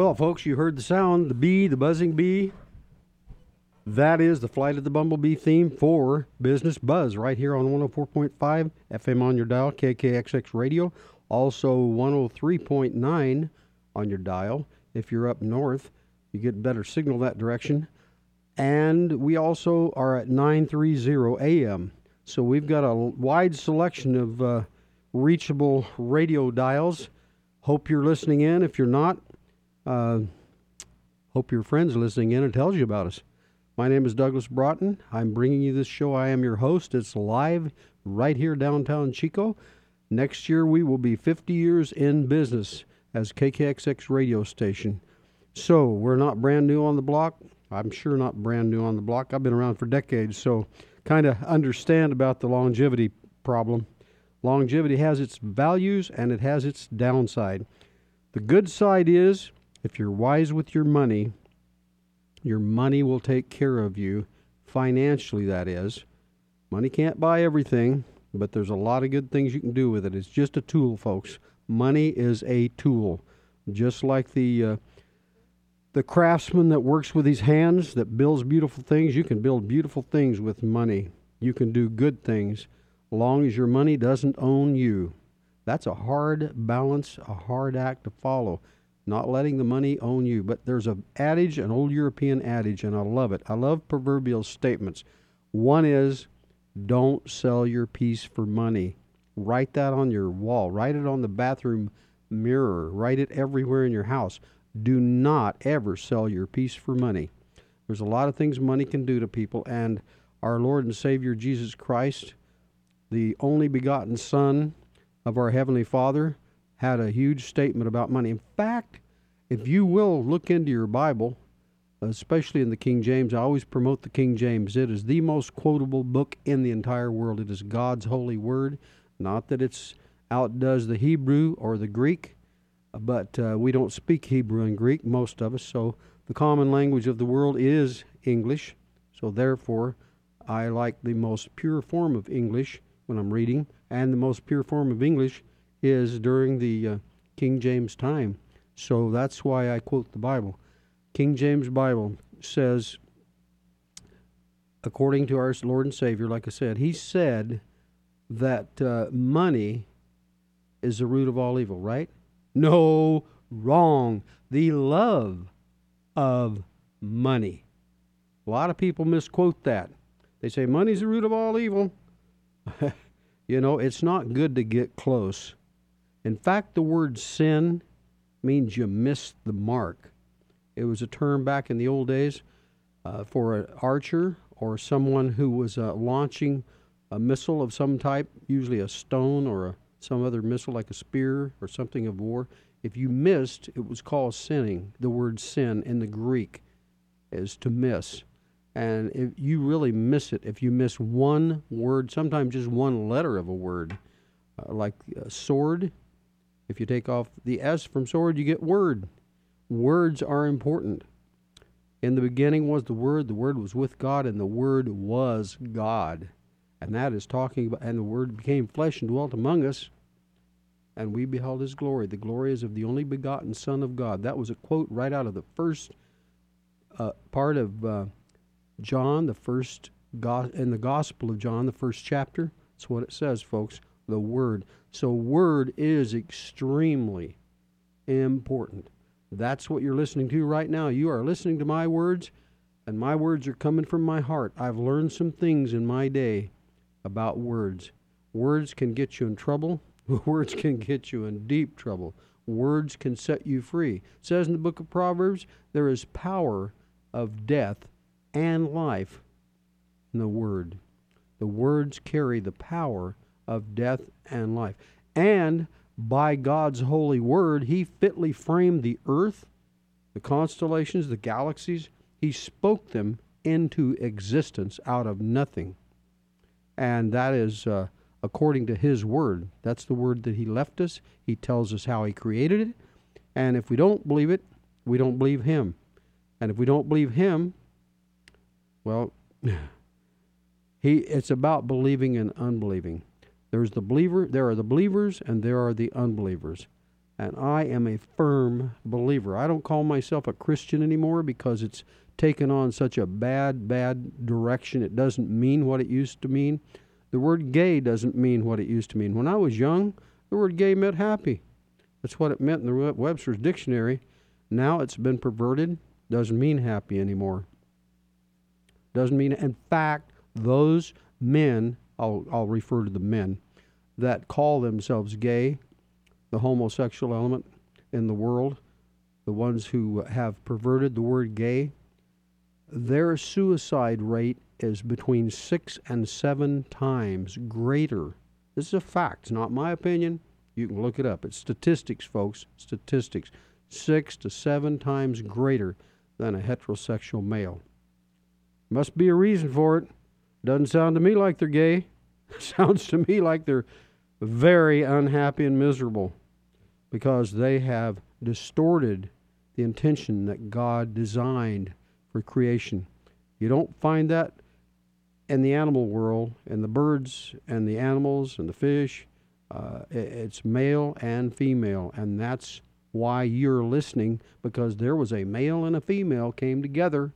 Well, folks, you heard the sound, the bee, the buzzing bee. That is the Flight of the Bumblebee theme for Business Buzz right here on 104.5 FM on your dial, KKXX Radio. Also 103.9 on your dial. If you're up north, you get better signal that direction. And we also are at 930 AM. So we've got a wide selection of uh, reachable radio dials. Hope you're listening in. If you're not, uh, hope your friends listening in and tells you about us. My name is Douglas Broughton. I'm bringing you this show. I am your host. It's live right here downtown Chico. Next year we will be 50 years in business as KKXX radio station. So we're not brand new on the block. I'm sure not brand new on the block. I've been around for decades, so kind of understand about the longevity problem. Longevity has its values and it has its downside. The good side is if you're wise with your money, your money will take care of you financially, that is. Money can't buy everything, but there's a lot of good things you can do with it. It's just a tool, folks. Money is a tool. Just like the uh, the craftsman that works with his hands, that builds beautiful things, you can build beautiful things with money. You can do good things long as your money doesn't own you. That's a hard balance, a hard act to follow, not letting the money own you. But there's an adage, an old European adage, and I love it. I love proverbial statements. One is, don't sell your peace for money. Write that on your wall, write it on the bathroom mirror, write it everywhere in your house. Do not ever sell your peace for money. There's a lot of things money can do to people, and our Lord and Savior Jesus Christ, the only begotten Son of our Heavenly Father, had a huge statement about money. In fact, if you will look into your Bible, especially in the King James, I always promote the King James. It is the most quotable book in the entire world. It is God's holy word. Not that it's outdoes the Hebrew or the Greek, but uh, we don't speak Hebrew and Greek, most of us, so the common language of the world is English. So therefore, I like the most pure form of English when I'm reading, and the most pure form of English is during the uh, King James time. So that's why I quote the Bible. King James Bible says, according to our Lord and Savior, like I said, He said that uh, money is the root of all evil, right? No, wrong. The love of money. A lot of people misquote that. They say money's the root of all evil. you know, it's not good to get close. In fact, the word sin means you missed the mark. It was a term back in the old days uh, for an archer or someone who was uh, launching a missile of some type, usually a stone or a some other missile like a spear or something of war, if you missed, it was called sinning. The word sin in the Greek is to miss. And if you really miss it, if you miss one word, sometimes just one letter of a word, uh, like sword, if you take off the S from sword, you get word. Words are important. In the beginning was the Word, the Word was with God, and the Word was God and that is talking about, and the Word became flesh and dwelt among us, and we beheld His glory. The glory is of the only begotten Son of God. That was a quote right out of the first uh, part of uh, John, the first go- in the Gospel of John, the first chapter. That's what it says, folks. The Word. So, Word is extremely important. That's what you're listening to right now. You are listening to my words, and my words are coming from my heart. I've learned some things in my day about words. Words can get you in trouble. Words can get you in deep trouble. Words can set you free. It says in the book of Proverbs, there is power of death and life in the word. The words carry the power of death and life. And by God's holy word, He fitly framed the earth, the constellations, the galaxies. He spoke them into existence out of nothing and that is uh, according to His Word. That's the Word that He left us. He tells us how He created it, and if we don't believe it, we don't believe Him. And if we don't believe Him, well, he it's about believing and unbelieving. There's the believer, there are the believers, and there are the unbelievers. And I am a firm believer. I don't call myself a Christian anymore because it's taken on such a bad, bad direction. It doesn't mean what it used to mean. The word gay doesn't mean what it used to mean. When I was young, the word gay meant happy. That's what it meant in the Webster's dictionary. Now it's been perverted, doesn't mean happy anymore. Doesn't mean, in fact, those men, I'll, I'll refer to the men, that call themselves gay, the homosexual element in the world, the ones who have perverted the word gay, their suicide rate is between six and seven times greater. This is a fact, it's not my opinion. You can look it up. It's statistics, folks. Statistics. Six to seven times greater than a heterosexual male. Must be a reason for it. Doesn't sound to me like they're gay. Sounds to me like they're very unhappy and miserable because they have distorted the intention that God designed for creation. You don't find that in the animal world, in the birds and the animals and the fish. Uh, it's male and female, and that's why you're listening because there was a male and a female came together.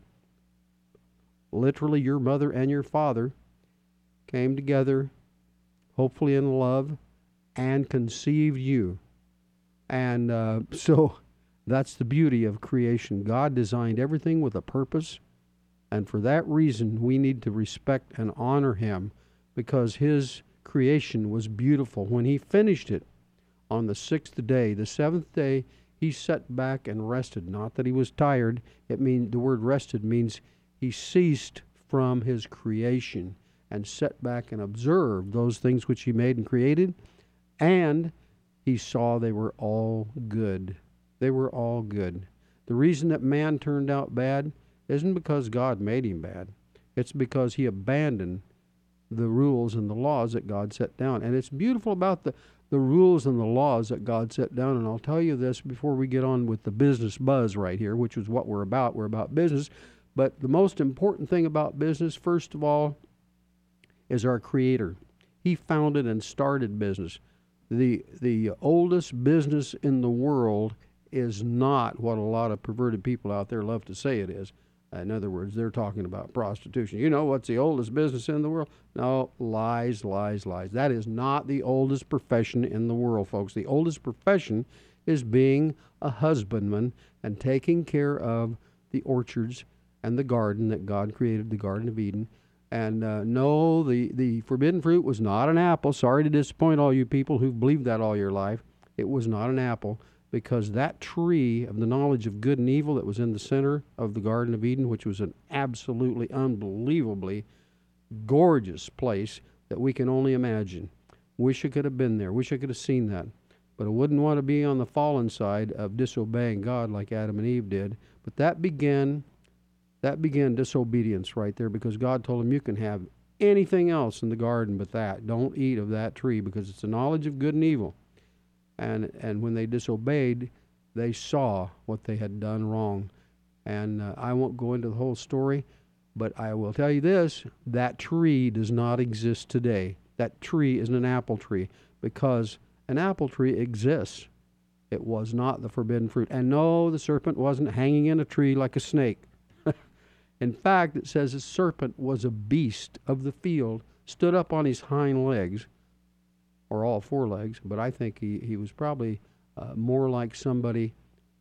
Literally, your mother and your father came together, hopefully in love, and conceived you. And uh, so that's the beauty of creation. God designed everything with a purpose, and for that reason, we need to respect and honor Him because His creation was beautiful. When He finished it on the sixth day, the seventh day, He sat back and rested. Not that He was tired. It means the word rested means He ceased from His creation and sat back and observed those things which He made and created, and He saw they were all good. They were all good. The reason that man turned out bad isn't because God made him bad. It's because he abandoned the rules and the laws that God set down. And it's beautiful about the, the rules and the laws that God set down. And I'll tell you this before we get on with the business buzz right here, which is what we're about. We're about business. But the most important thing about business, first of all, is our Creator. He founded and started business. The, the oldest business in the world is not what a lot of perverted people out there love to say it is. In other words, they're talking about prostitution. You know what's the oldest business in the world? No, lies, lies, lies. That is not the oldest profession in the world, folks. The oldest profession is being a husbandman and taking care of the orchards and the garden that God created, the Garden of Eden. And uh, no, the, the forbidden fruit was not an apple. Sorry to disappoint all you people who've believed that all your life. It was not an apple because that tree of the knowledge of good and evil that was in the center of the Garden of Eden, which was an absolutely unbelievably gorgeous place that we can only imagine. Wish I could have been there. Wish I could have seen that. But I wouldn't want to be on the fallen side of disobeying God like Adam and Eve did. But that began that began disobedience right there because God told them you can have anything else in the garden but that. Don't eat of that tree because it's the knowledge of good and evil and and when they disobeyed, they saw what they had done wrong. And uh, I won't go into the whole story, but I will tell you this: that tree does not exist today. That tree isn't an apple tree because an apple tree exists. It was not the forbidden fruit. And no, the serpent wasn't hanging in a tree like a snake. In fact, it says the serpent was a beast of the field, stood up on his hind legs, or all four legs, but I think he, he was probably uh, more like somebody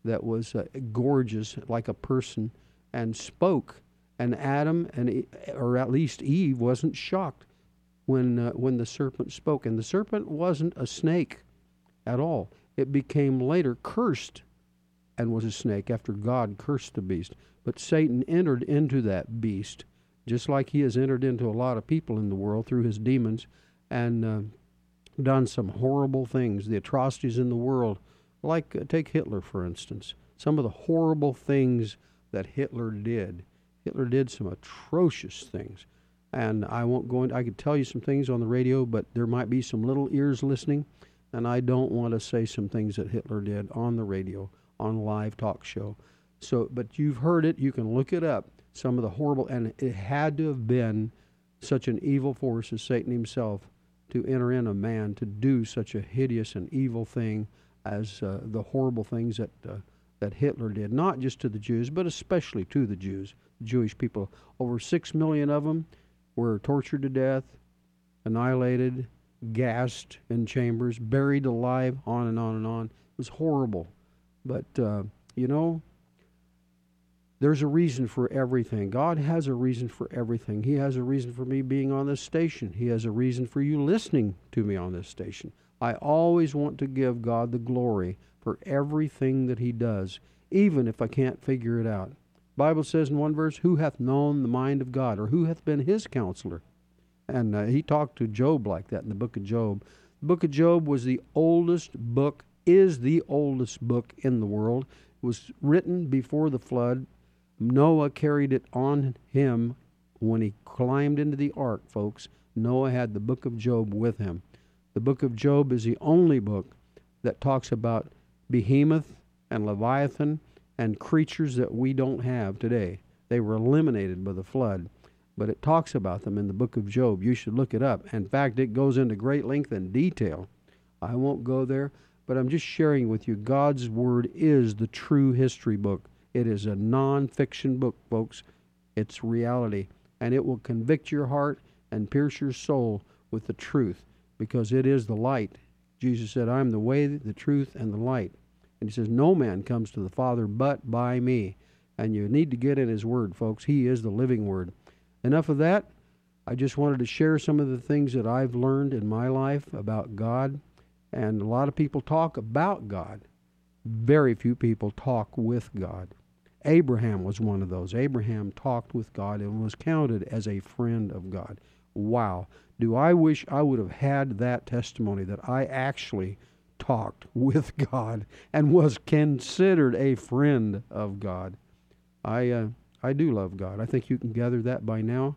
that was uh, gorgeous, like a person, and spoke. And Adam, and or at least Eve, wasn't shocked when uh, when the serpent spoke. And the serpent wasn't a snake at all. It became later cursed and was a snake after God cursed the beast. But Satan entered into that beast, just like he has entered into a lot of people in the world through his demons. And uh, done some horrible things, the atrocities in the world. Like, uh, take Hitler, for instance. Some of the horrible things that Hitler did. Hitler did some atrocious things. And I won't go into, I could tell you some things on the radio, but there might be some little ears listening. And I don't want to say some things that Hitler did on the radio, on live talk show. So, but you've heard it, you can look it up. Some of the horrible, and it had to have been such an evil force as Satan himself to enter in a man to do such a hideous and evil thing as uh, the horrible things that uh, that Hitler did, not just to the Jews, but especially to the Jews, the Jewish people. Over six million of them were tortured to death, annihilated, gassed in chambers, buried alive, on and on and on. It was horrible. But, uh, you know, there's a reason for everything. God has a reason for everything. He has a reason for me being on this station, He has a reason for you listening to me on this station. I always want to give God the glory for everything that He does, even if I can't figure it out. Bible says in one verse, "Who hath known the mind of God, or who hath been His counselor?" And uh, he talked to Job like that in the book of Job. The book of Job was the oldest book, is the oldest book in the world. It was written before the flood. Noah carried it on him when he climbed into the ark, folks. Noah had the book of Job with him. The book of Job is the only book that talks about behemoth and leviathan and creatures that we don't have today. They were eliminated by the flood but it talks about them in the book of Job. You should look it up. In fact, it goes into great length and detail. I won't go there, but I'm just sharing with you God's Word is the true history book. It is a non fiction book, folks. It's reality. And it will convict your heart and pierce your soul with the truth because it is the light. Jesus said, I am the way, the truth, and the light. And he says, No man comes to the Father but by me. And you need to get in his word, folks. He is the living word. Enough of that. I just wanted to share some of the things that I've learned in my life about God. And a lot of people talk about God. Very few people talk with God. Abraham was one of those. Abraham talked with God and was counted as a friend of God. Wow. Do I wish I would have had that testimony that I actually talked with God and was considered a friend of God. I uh, I do love God. I think you can gather that by now.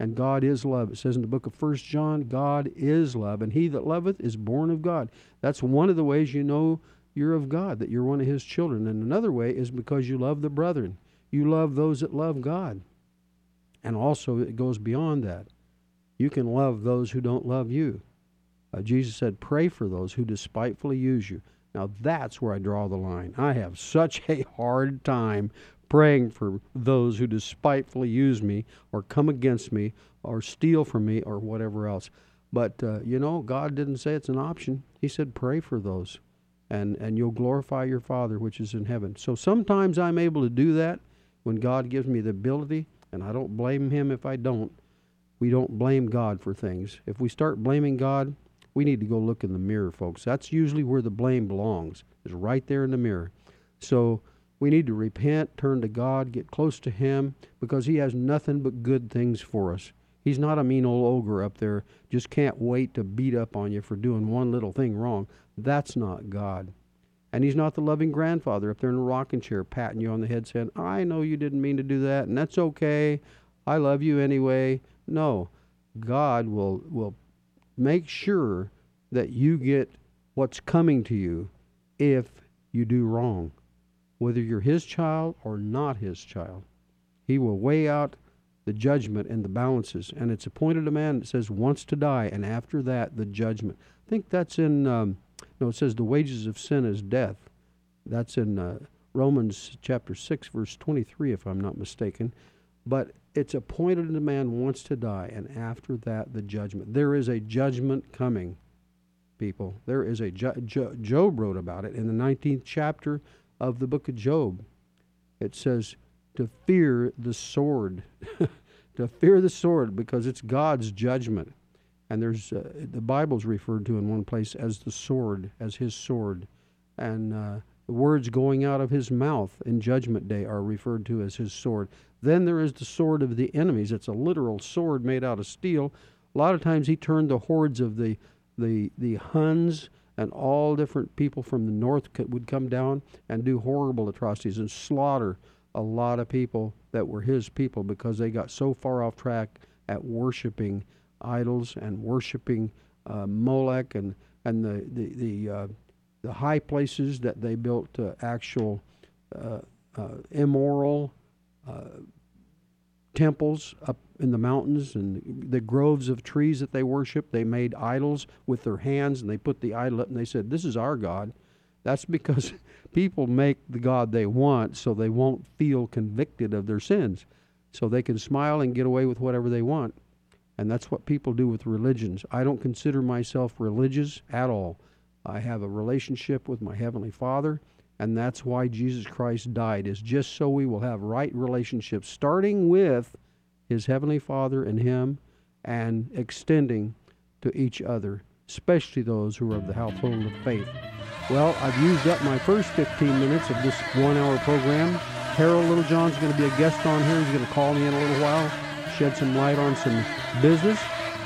And God is love. It says in the book of First John, God is love, and he that loveth is born of God. That's one of the ways you know you're of God, that you're one of his children. And another way is because you love the brethren. You love those that love God. And also, it goes beyond that. You can love those who don't love you. Uh, Jesus said, Pray for those who despitefully use you. Now, that's where I draw the line. I have such a hard time praying for those who despitefully use me or come against me or steal from me or whatever else. But uh, you know, God didn't say it's an option. He said, pray for those, and and you'll glorify your Father which is in heaven. So sometimes I'm able to do that when God gives me the ability, and I don't blame Him if I don't. We don't blame God for things. If we start blaming God, we need to go look in the mirror, folks. That's usually where the blame belongs. Is right there in the mirror. So we need to repent, turn to God, get close to Him, because He has nothing but good things for us. He's not a mean old ogre up there, just can't wait to beat up on you for doing one little thing wrong. That's not God. And He's not the loving grandfather up there in a rocking chair patting you on the head saying, I know you didn't mean to do that, and that's okay. I love you anyway. No. God will, will make sure that you get what's coming to you if you do wrong whether you're his child or not his child. He will weigh out the judgment and the balances. And it's appointed a man that says once to die, and after that, the judgment. I think that's in, um, no, it says the wages of sin is death. That's in uh, Romans chapter 6, verse 23, if I'm not mistaken. But it's appointed a man once to die, and after that, the judgment. There is a judgment coming, people. There is a ju- jo- Job wrote about it in the 19th chapter of the book of Job. It says to fear the sword, to fear the sword because it's God's judgment. And there's uh, the Bible's referred to in one place as the sword, as his sword. And uh, the words going out of his mouth in judgment day are referred to as his sword. Then there is the sword of the enemies. It's a literal sword made out of steel. A lot of times he turned the hordes of the the the Huns and all different people from the north could, would come down and do horrible atrocities and slaughter a lot of people that were his people because they got so far off track at worshiping idols and worshiping uh, Molech and and the the the, uh, the high places that they built uh, actual uh, uh, immoral uh, temples up in the mountains and the groves of trees that they worshiped. They made idols with their hands and they put the idol up and they said, This is our God. That's because people make the God they want so they won't feel convicted of their sins. So they can smile and get away with whatever they want. And that's what people do with religions. I don't consider myself religious at all. I have a relationship with my Heavenly Father, and that's why Jesus Christ died, is just so we will have right relationships, starting with His Heavenly Father and Him, and extending to each other, especially those who are of the household of faith. Well, I've used up my first 15 minutes of this one hour program. Harold Littlejohn's going to be a guest on here. He's going to call me in a little while, shed some light on some business.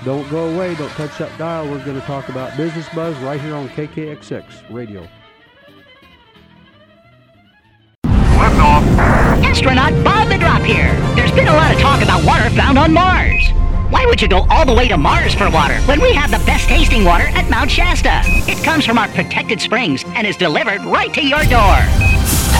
Don't go away. Don't touch that dial. We're going to talk about Business Buzz right here on KKXX Radio. Astronaut Bob the Drop here. There's been a lot of talk about water found on Mars. Why would you go all the way to Mars for water when we have the best tasting water at Mount Shasta? It comes from our protected springs and is delivered right to your door.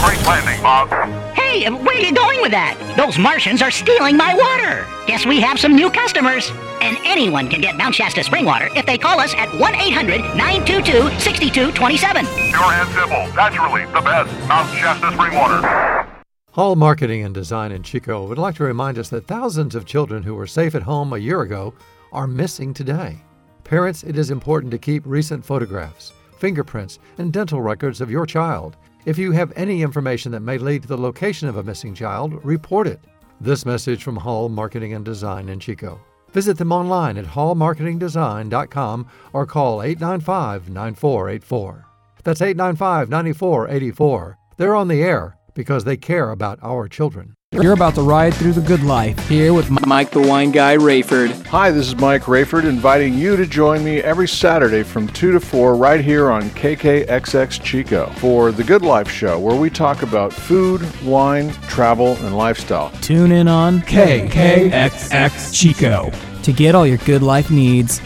Great landing, Bob. Hey, where are you going with that? Those Martians are stealing my water. Guess we have some new customers. And anyone can get Mount Shasta spring water if they call us at 1 800 922 6227. Pure and simple. Naturally, the best. Mount Shasta spring water. Hall Marketing and Design in Chico would like to remind us that thousands of children who were safe at home a year ago are missing today. Parents, it is important to keep recent photographs, fingerprints, and dental records of your child. If you have any information that may lead to the location of a missing child, report it. This message from Hall Marketing and Design in Chico. Visit them online at hallmarketingdesign.com or call 895 9484. That's 895 9484. They're on the air because they care about our children. You're about to ride through the good life here with Mike the Wine Guy Rayford. Hi, this is Mike Rayford inviting you to join me every Saturday from 2 to 4 right here on KKXX Chico for The Good Life Show where we talk about food, wine, travel, and lifestyle. Tune in on KKXX Chico to get all your good life needs.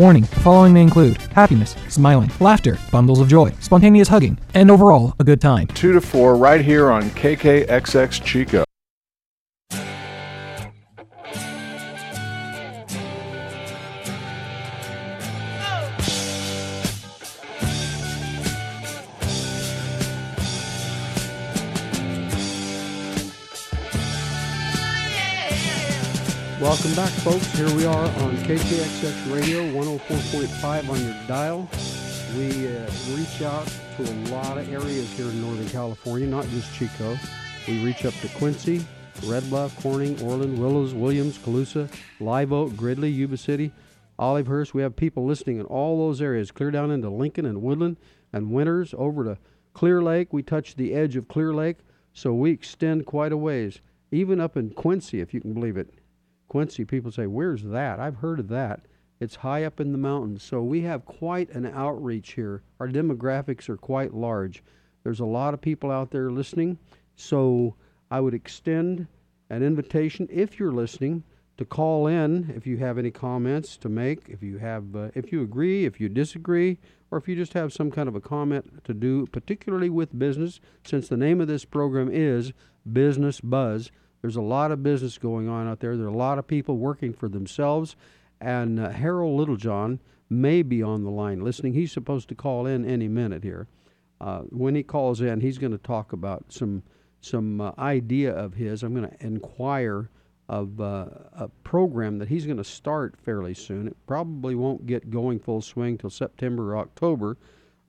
Warning, the following may include happiness, smiling, laughter, bundles of joy, spontaneous hugging, and overall a good time. 2 to 4 right here on KKXX Chico. Welcome back, folks. Here we are on KKXX Radio 104.5 on your dial. We uh, reach out to a lot of areas here in Northern California, not just Chico. We reach up to Quincy, Red Bluff, Corning, Orland, Willows, Williams, Colusa, Live Oak, Gridley, Yuba City, Olivehurst. We have people listening in all those areas, clear down into Lincoln and Woodland and Winters, over to Clear Lake. We touch the edge of Clear Lake, so we extend quite a ways, even up in Quincy, if you can believe it. Quincy, people say, Where's that? I've heard of that. It's high up in the mountains. So we have quite an outreach here. Our demographics are quite large. There's a lot of people out there listening. So I would extend an invitation, if you're listening, to call in if you have any comments to make, if you have, uh, if you agree, if you disagree, or if you just have some kind of a comment to do, particularly with business, since the name of this program is Business Buzz. There's a lot of business going on out there. There are a lot of people working for themselves. And uh, Harold Littlejohn may be on the line listening. He's supposed to call in any minute here. Uh, when he calls in, he's going to talk about some some uh, idea of his. I'm going to inquire of uh, a program that he's going to start fairly soon. It probably won't get going full swing till September or October,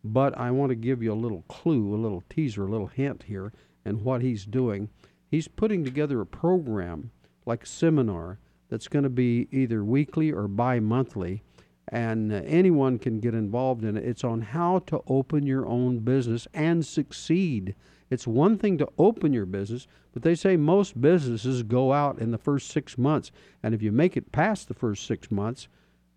but I want to give you a little clue, a little teaser, a little hint here, and what he's doing he's putting together a program like a seminar that's going to be either weekly or bi-monthly and uh, anyone can get involved in it. It's on how to open your own business and succeed. It's one thing to open your business but they say most businesses go out in the first six months and if you make it past the first six months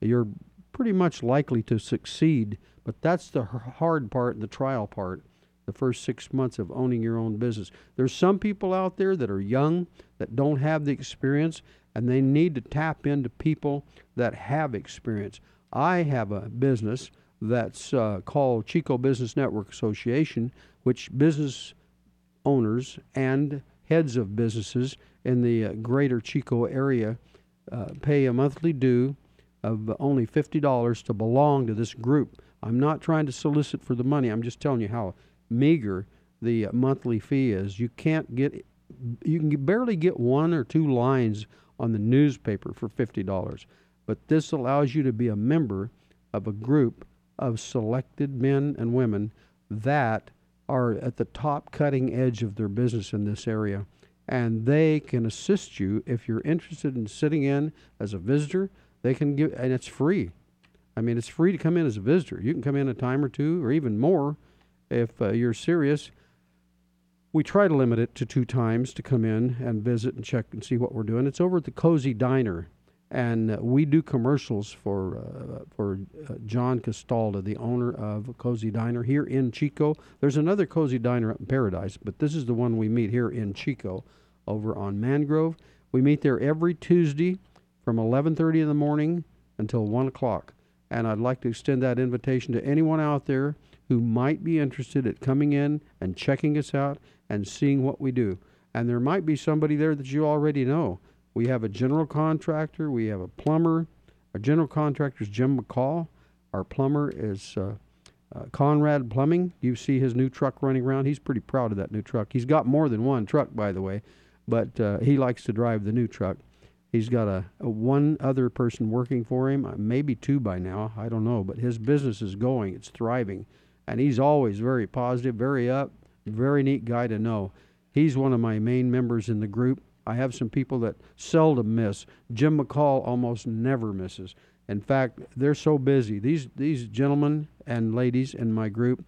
you're pretty much likely to succeed. But that's the hard part the trial part the first six months of owning your own business. There's some people out there that are young, that don't have the experience, and they need to tap into people that have experience. I have a business that's uh, called Chico Business Network Association, which business owners and heads of businesses in the uh, greater Chico area uh, pay a monthly due of only $50 to belong to this group. I'm not trying to solicit for the money. I'm just telling you how meager the monthly fee is. You can't get you can barely get one or two lines on the newspaper for $50. But this allows you to be a member of a group of selected men and women that are at the top cutting edge of their business in this area. And they can assist you if you're interested in sitting in as a visitor. They can give, and it's free. I mean, it's free to come in as a visitor. You can come in a time or two or even more if uh, you're serious. We try to limit it to two times to come in and visit and check and see what we're doing. It's over at the Cozy Diner, and uh, we do commercials for uh, for uh, John Castalda, the owner of Cozy Diner here in Chico. There's another Cozy Diner up in Paradise, but this is the one we meet here in Chico, over on Mangrove. We meet there every Tuesday from 11:30 in the morning until one o'clock. And I'd like to extend that invitation to anyone out there who might be interested at coming in and checking us out and seeing what we do. And there might be somebody there that you already know. We have a general contractor, we have a plumber. Our general contractor is Jim McCall. Our plumber is uh, uh, Conrad Plumbing. You see his new truck running around. He's pretty proud of that new truck. He's got more than one truck, by the way, but uh, he likes to drive the new truck. He's got a, a, one other person working for him, uh, maybe two by now. I don't know, but his business is going. It's thriving, and he's always very positive, very up, very neat guy to know. He's one of my main members in the group. I have some people that seldom miss. Jim McCall almost never misses. In fact, they're so busy. These these gentlemen and ladies in my group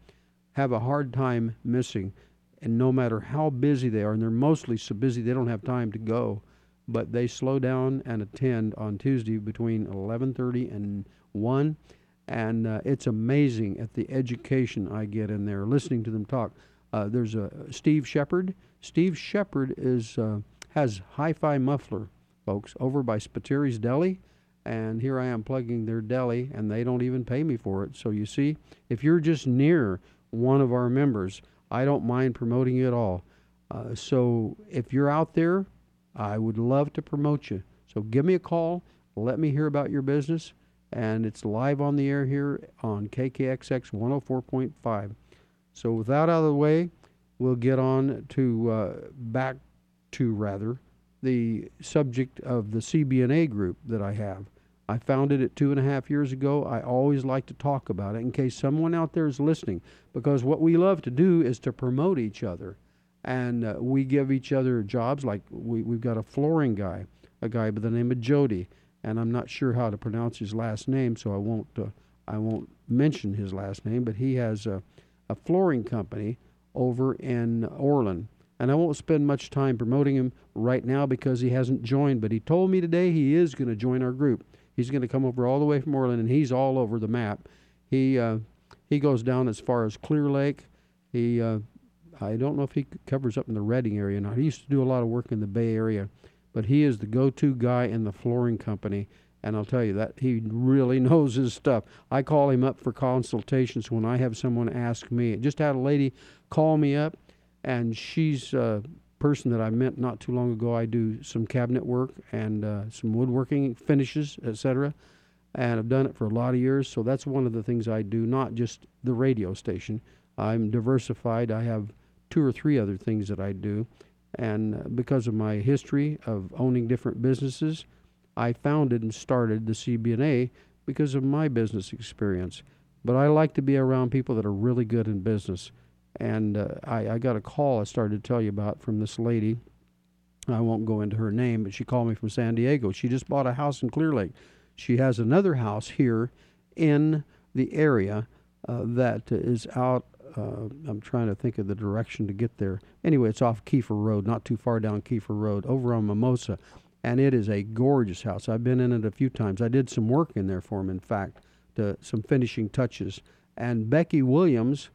have a hard time missing. And no matter how busy they are, and they're mostly so busy they don't have time to go, but they slow down and attend on Tuesday between 11:30 and 1 and uh, it's amazing at the education I get in there listening to them talk. Uh, there's a Steve Shepard. Steve Shepard is uh, has Hi-Fi Muffler, folks, over by Spiteri's Deli, and here I am plugging their deli, and they don't even pay me for it. So you see, if you're just near one of our members, I don't mind promoting you at all. Uh, so if you're out there, I would love to promote you. So give me a call. Let me hear about your business. And it's live on the air here on KKXX 104.5. So with that out of the way, we'll get on to uh, back to rather the subject of the CBNA group that I have. I founded it two and a half years ago. I always like to talk about it in case someone out there is listening, because what we love to do is to promote each other, and uh, we give each other jobs. Like we, we've got a flooring guy, a guy by the name of Jody, and I'm not sure how to pronounce his last name, so I won't uh, I won't mention his last name. But he has a a flooring company over in Orland. And I won't spend much time promoting him right now because he hasn't joined, but he told me today he is going to join our group. He's going to come over all the way from Orland, and he's all over the map. He uh, he goes down as far as Clear Lake. He uh, I don't know if he covers up in the Redding area or not. He used to do a lot of work in the Bay Area, but he is the go-to guy in the flooring company. And I'll tell you that he really knows his stuff. I call him up for consultations when I have someone ask me. Just had a lady call me up, and she's a person that I met not too long ago. I do some cabinet work and uh, some woodworking finishes, etc. And I've done it for a lot of years. So that's one of the things I do, not just the radio station. I'm diversified. I have two or three other things that I do. And uh, because of my history of owning different businesses, I founded and started the CBNA because of my business experience. But I like to be around people that are really good in business. And uh, I, I got a call I started to tell you about from this lady. I won't go into her name, but she called me from San Diego. She just bought a house in Clear Lake. She has another house here in the area uh, that is out. Uh, I'm trying to think of the direction to get there. Anyway, it's off Keefer Road, not too far down Keefer Road, over on Mimosa and it is a gorgeous house. I've been in it a few times. I did some work in there for him, in fact, to, some finishing touches. And Becky Williams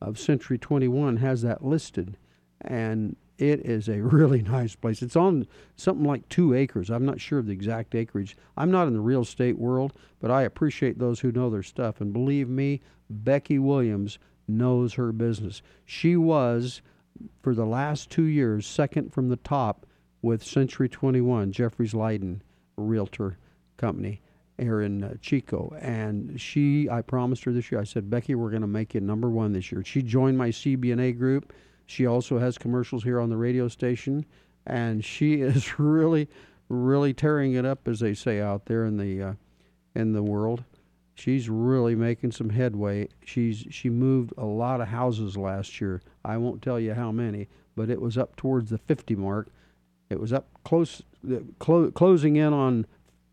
of Century 21 has that listed, and it is a really nice place. It's on something like two acres. I'm not sure of the exact acreage. I'm not in the real estate world, but I appreciate those who know their stuff. And believe me, Becky Williams knows her business. She was, for the last two years, second from the top with Century 21, Jeffries Leiden Realtor Company. here in uh, Chico. And she, I promised her this year, I said, Becky, we're going to make you number one this year. She joined my CBNA group. She also has commercials here on the radio station. And she is really, really tearing it up, as they say out there in the, uh, in the world. She's really making some headway. She's she moved a lot of houses last year. I won't tell you how many, but it was up towards the 50 mark. It was up close, uh, clo- closing in on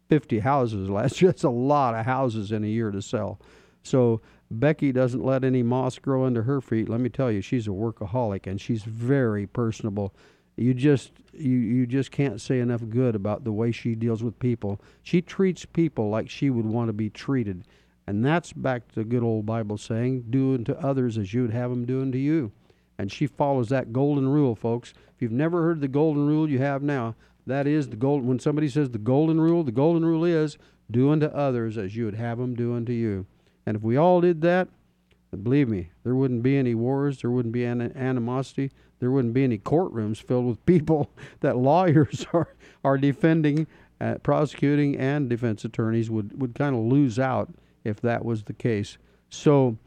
50 houses last year. That's a lot of houses in a year to sell. So Becky doesn't let any moss grow under her feet. Let me tell you, she's a workaholic and she's very personable. You just you you just can't say enough good about the way she deals with people. She treats people like she would want to be treated. And that's back to the good old Bible saying, do unto others as you would have them do unto you. And she follows that golden rule, folks. If you've never heard the golden rule, you have now. That is the gold. When somebody says the golden rule, the golden rule is do unto others as you would have them do unto you. And if we all did that, believe me, there wouldn't be any wars, there wouldn't be any animosity, there wouldn't be any courtrooms filled with people that lawyers are are defending, uh, prosecuting, and defense attorneys would would kind of lose out if that was the case. So,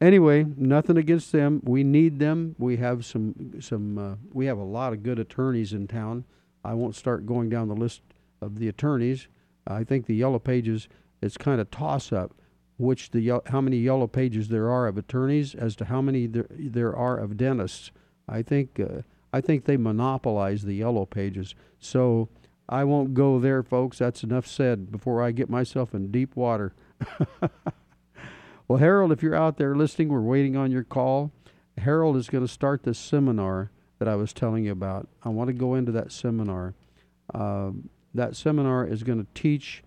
anyway, nothing against them. We need them. We have some some. Uh, we have a lot of good attorneys in town. I won't start going down the list of the attorneys. I think the yellow pages. It's kind of toss up which the how many yellow pages there are of attorneys as to how many there, there are of dentists. I think uh, I think they monopolize the yellow pages. So I won't go there, folks. That's enough said before I get myself in deep water. well, Harold, if you're out there listening, we're waiting on your call. Harold is going to start this seminar that I was telling you about. I want to go into that seminar. Uh, that seminar is going to teach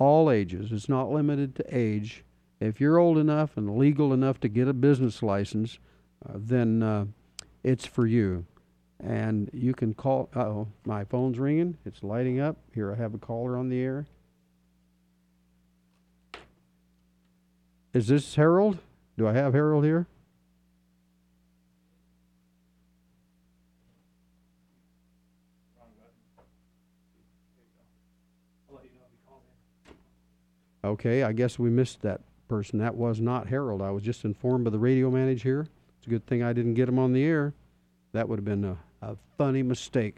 all ages. It's not limited to age. If you're old enough and legal enough to get a business license, uh, then uh, it's for you. And you can call. oh, my phone's ringing. It's lighting up. Here, I have a caller on the air. Is this Harold? Do I have Harold here? Okay, I guess we missed that person. That was not Harold. I was just informed by the radio manager here. It's a good thing I didn't get him on the air. That would have been a, a funny mistake.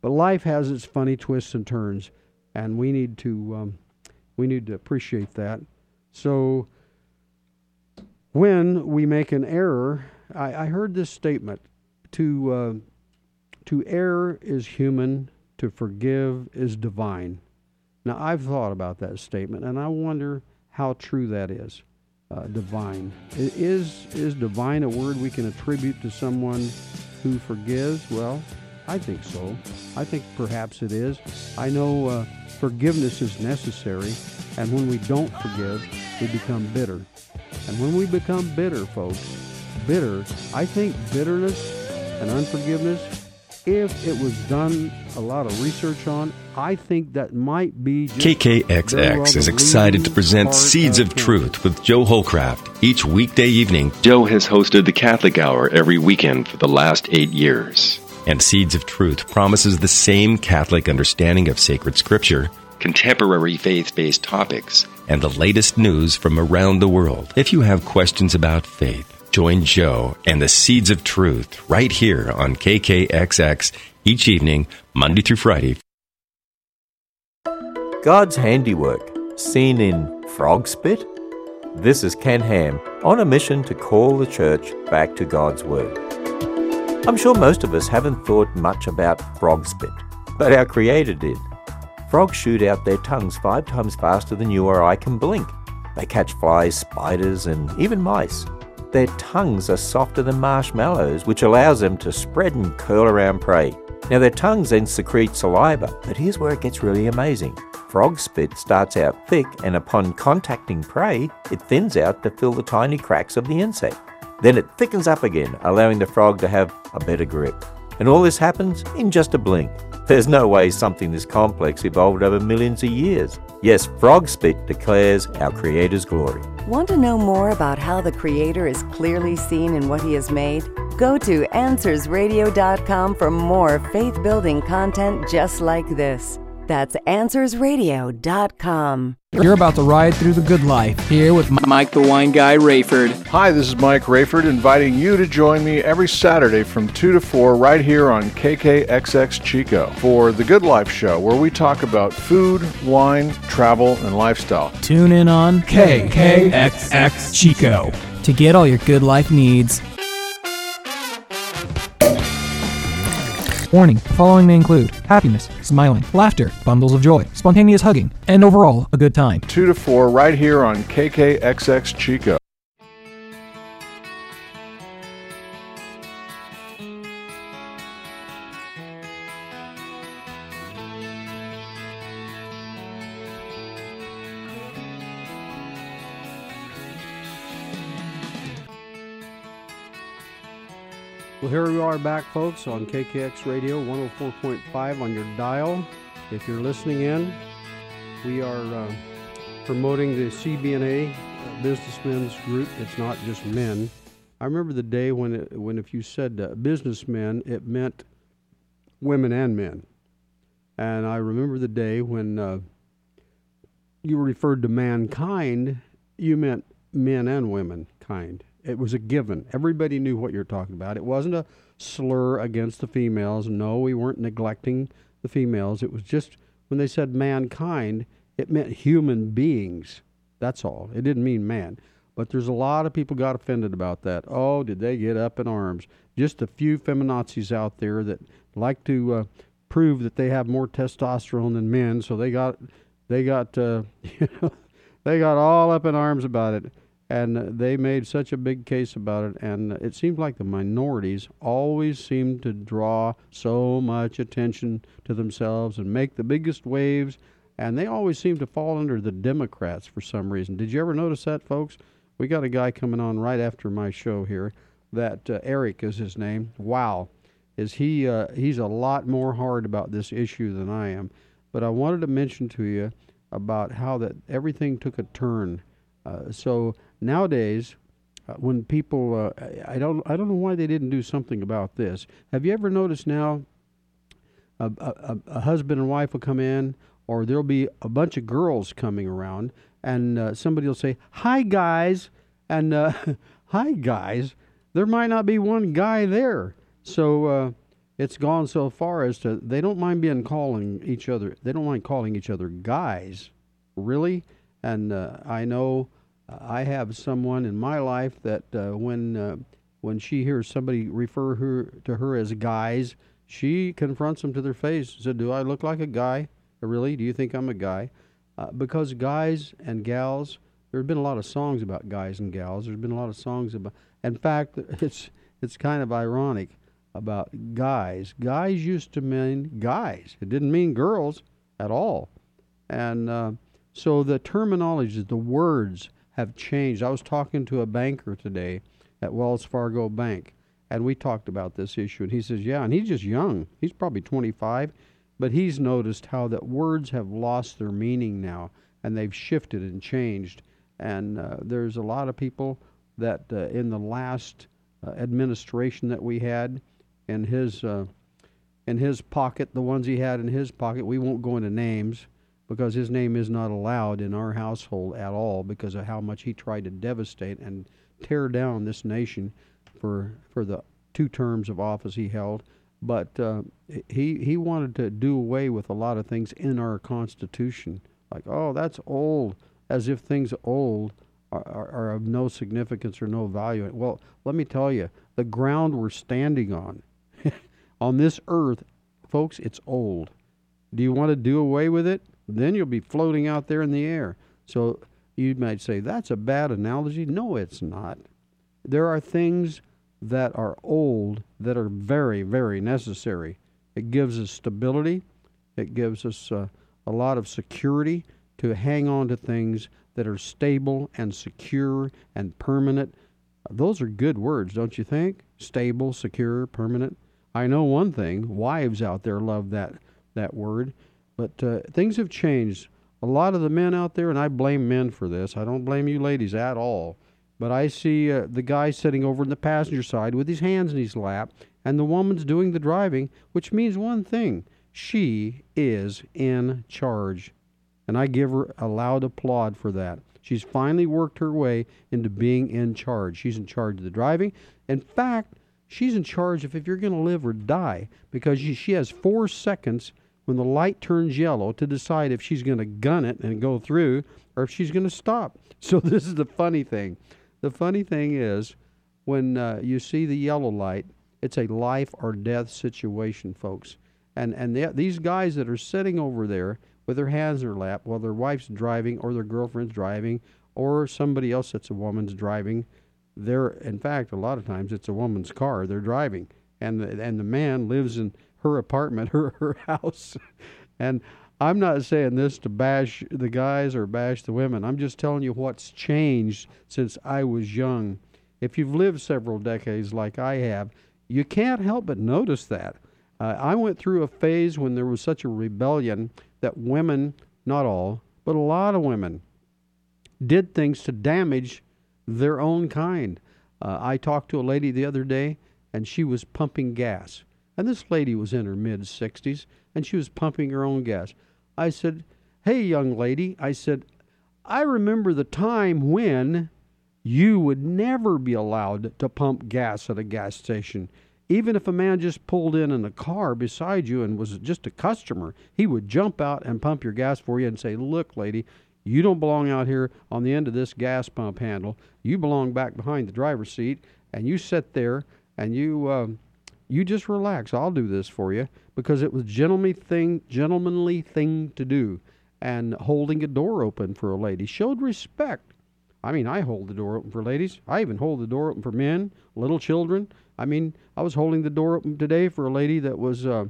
But life has its funny twists and turns, and we need to um, we need to appreciate that. So when we make an error, I, I heard this statement: to uh, to err is human, to forgive is divine. Now, I've thought about that statement, and I wonder how true that is. Uh, divine is is divine a word we can attribute to someone who forgives? Well, I think so. I think perhaps it is. I know uh, forgiveness is necessary, and when we don't forgive, we become bitter. And when we become bitter, folks, bitter, I think bitterness and unforgiveness if it was done a lot of research on, I think that might be. KKXX well is excited to present Seeds of, of Truth with Joe Holcraft each weekday evening. Joe has hosted the Catholic Hour every weekend for the last eight years. And Seeds of Truth promises the same Catholic understanding of sacred scripture, contemporary faith based topics, and the latest news from around the world. If you have questions about faith, Join Joe and the Seeds of Truth right here on KKXX each evening, Monday through Friday. God's handiwork, seen in frog spit? This is Ken Ham on a mission to call the church back to God's Word. I'm sure most of us haven't thought much about frog spit, but our Creator did. Frogs shoot out their tongues five times faster than you or I can blink. They catch flies, spiders, and even mice. Their tongues are softer than marshmallows, which allows them to spread and curl around prey. Now, their tongues then secrete saliva, but here's where it gets really amazing. Frog spit starts out thick, and upon contacting prey, it thins out to fill the tiny cracks of the insect. Then it thickens up again, allowing the frog to have a better grip. And all this happens in just a blink. There's no way something this complex evolved over millions of years. Yes, frog spit declares our Creator's glory. Want to know more about how the Creator is clearly seen in what He has made? Go to AnswersRadio.com for more faith building content just like this. That's AnswersRadio.com. You're about to ride through the good life here with Mike the Wine Guy Rayford. Hi, this is Mike Rayford inviting you to join me every Saturday from 2 to 4 right here on KKXX Chico for The Good Life Show, where we talk about food, wine, travel, and lifestyle. Tune in on KKXX Chico to get all your good life needs. Warning the following may include happiness, smiling, laughter, bundles of joy, spontaneous hugging, and overall a good time. 2 to 4 right here on KKXX Chico. Well, here we are back, folks, on KKX Radio 104.5 on your dial. If you're listening in, we are uh, promoting the CBNA Businessmen's Group. It's not just men. I remember the day when, it, when if you said uh, businessmen, it meant women and men. And I remember the day when uh, you referred to mankind, you meant men and women kind. It was a given. Everybody knew what you're talking about. It wasn't a slur against the females. No, we weren't neglecting the females. It was just when they said mankind, it meant human beings. That's all. It didn't mean man. But there's a lot of people got offended about that. Oh, did they get up in arms? Just a few feminazis out there that like to uh, prove that they have more testosterone than men, so they got they got uh, they got all up in arms about it and they made such a big case about it and it seems like the minorities always seem to draw so much attention to themselves and make the biggest waves and they always seem to fall under the democrats for some reason. Did you ever notice that folks? We got a guy coming on right after my show here that uh, eric is his name. Wow. Is he uh, he's a lot more hard about this issue than i am. But i wanted to mention to you about how that everything took a turn. Uh, so nowadays, uh, when people, uh, I, don't, I don't know why they didn't do something about this. Have you ever noticed now? A, a, a husband and wife will come in, or there'll be a bunch of girls coming around, and uh, somebody will say, "Hi guys," and uh, "Hi guys." There might not be one guy there, so uh, it's gone so far as to they don't mind being calling each other. They don't mind calling each other guys, really. And uh, I know I have someone in my life that uh, when uh, when she hears somebody refer her to her as guys, she confronts them to their face. Said, "Do I look like a guy? Really? Do you think I'm a guy?" Uh, because guys and gals, there have been a lot of songs about guys and gals. There's been a lot of songs about. In fact, it's it's kind of ironic about guys. Guys used to mean guys. It didn't mean girls at all, and uh, so the terminology, the words have changed. I was talking to a banker today at Wells Fargo Bank, and we talked about this issue. And he says, Yeah, and he's just young. He's probably 25, but he's noticed how that words have lost their meaning now, and they've shifted and changed. And uh, there's a lot of people that uh, in the last uh, administration that we had, in his uh, in his pocket, the ones he had in his pocket, we won't go into names because his name is not allowed in our household at all because of how much he tried to devastate and tear down this nation for for the two terms of office he held. But uh, he he wanted to do away with a lot of things in our Constitution, like oh that's old, as if things old are, are, are of no significance or no value. Well, let me tell you, the ground we're standing on, on this earth, folks, it's old. Do you want to do away with it? Then you'll be floating out there in the air. So you might say, that's a bad analogy. No, it's not. There are things that are old that are very, very necessary. It gives us stability, it gives us uh, a lot of security to hang on to things that are stable and secure and permanent. Those are good words, don't you think? Stable, secure, permanent. I know one thing, wives out there love that that word but uh, things have changed. A lot of the men out there, and I blame men for this. I don't blame you ladies at all. But I see uh, the guy sitting over in the passenger side with his hands in his lap, and the woman's doing the driving, which means one thing. She is in charge. And I give her a loud applaud for that. She's finally worked her way into being in charge. She's in charge of the driving. In fact, she's in charge of if you're going to live or die because she, she has four seconds when the light turns yellow to decide if she's going to gun it and go through or if she's going to stop. So this is the funny thing. The funny thing is when uh, you see the yellow light, it's a life or death situation, folks. And and the, these guys that are sitting over there with their hands in their lap while their wife's driving or their girlfriend's driving or somebody else that's a woman's driving, they're in fact a lot of times it's a woman's car they're driving, and the, and the man lives in her apartment, her her house, and I'm not saying this to bash the guys or bash the women. I'm just telling you what's changed since I was young. If you've lived several decades like I have, you can't help but notice that. Uh, I went through a phase when there was such a rebellion that women, not all, but a lot of women, did things to damage their own kind. Uh, I talked to a lady the other day, and she was pumping gas. And this lady was in her mid 60s, and she was pumping her own gas. I said, Hey, young lady, I said, I remember the time when you would never be allowed to pump gas at a gas station. Even if a man just pulled in in a car beside you and was just a customer, he would jump out and pump your gas for you and say, Look, lady, you don't belong out here on the end of this gas pump handle. You belong back behind the driver's seat, and you sit there and you uh, you just relax. I'll do this for you because it was gentlemanly thing, gentlemanly thing to do, and holding a door open for a lady showed respect. I mean, I hold the door open for ladies. I even hold the door open for men, little children. I mean, I was holding the door open today for a lady that was uh,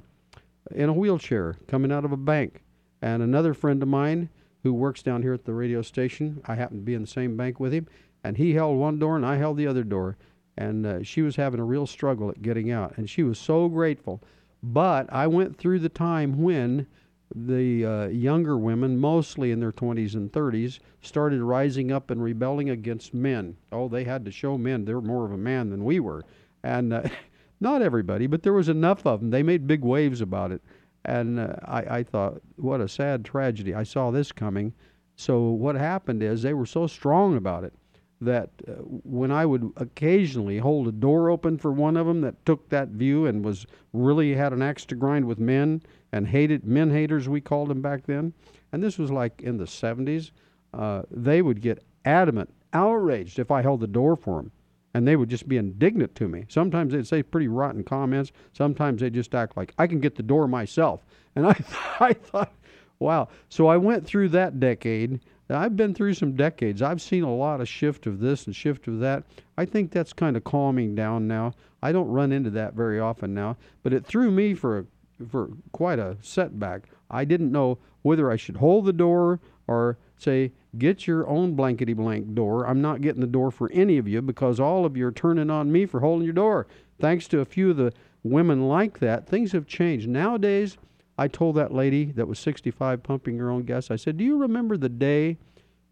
in a wheelchair coming out of a bank, and another friend of mine who works down here at the radio station. I happened to be in the same bank with him, and he held one door and I held the other door, and uh, she was having a real struggle at getting out, and she was so grateful. But I went through the time when the uh, younger women, mostly in their 20s and 30s, started rising up and rebelling against men. Oh, they had to show men they're more of a man than we were. And uh, not everybody, but there was enough of them. They made big waves about it. And uh, I, I thought, what a sad tragedy. I saw this coming. So what happened is they were so strong about it that uh, when I would occasionally hold a door open for one of them that took that view and was really had an axe to grind with men and hated men haters we called them back then, and this was like in the 70s, uh, they would get adamant, outraged if I held the door for them, and they would just be indignant to me. Sometimes they'd say pretty rotten comments. Sometimes they'd just act like I can get the door myself, and I I thought, wow. So I went through that decade I've been through some decades. I've seen a lot of shift of this and shift of that. I think that's kind of calming down now. I don't run into that very often now, but it threw me for a, for quite a setback. I didn't know whether I should hold the door or say get your own blankety blank door. I'm not getting the door for any of you because all of you are turning on me for holding your door. Thanks to a few of the women like that, things have changed. Nowadays, I told that lady that was 65 pumping her own gas, I said, Do you remember the day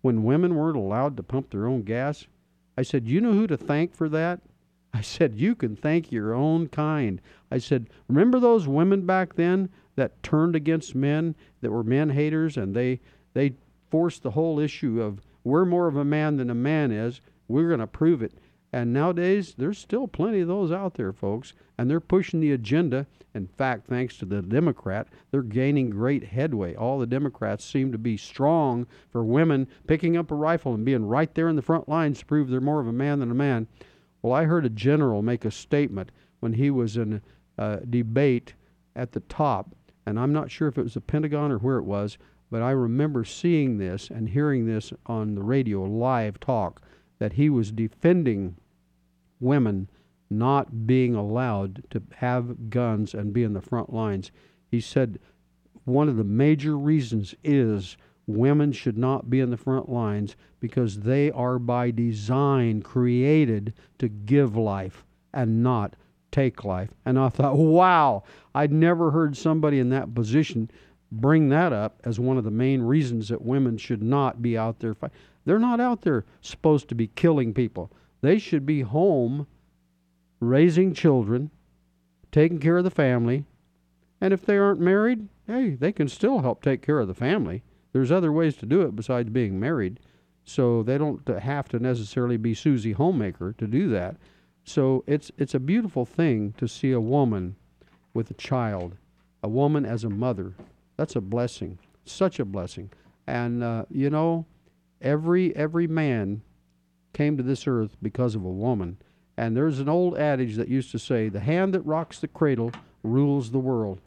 when women weren't allowed to pump their own gas? I said, You know who to thank for that? I said, You can thank your own kind. I said, Remember those women back then that turned against men, that were men haters, and they, they forced the whole issue of we're more of a man than a man is. We're going to prove it. And nowadays, there's still plenty of those out there, folks, and they're pushing the agenda. In fact, thanks to the Democrat, they're gaining great headway. All the Democrats seem to be strong for women picking up a rifle and being right there in the front lines to prove they're more of a man than a man. Well, I heard a general make a statement when he was in a debate at the top, and I'm not sure if it was the Pentagon or where it was, but I remember seeing this and hearing this on the radio live talk that he was defending women not being allowed to have guns and be in the front lines. He said one of the major reasons is women should not be in the front lines because they are by design created to give life and not take life. And I thought, wow, I'd never heard somebody in that position bring that up as one of the main reasons that women should not be out there fighting. They're not out there supposed to be killing people. They should be home raising children, taking care of the family, And if they aren't married, hey, they can still help take care of the family. There's other ways to do it besides being married. So they don't have to necessarily be Susie Homemaker to do that. So it's it's a beautiful thing to see a woman with a child, a woman as a mother. That's a blessing, such a blessing. And uh, you know, every every man came to this earth because of a woman. And there's an old adage that used to say, "The hand that rocks the cradle rules the world."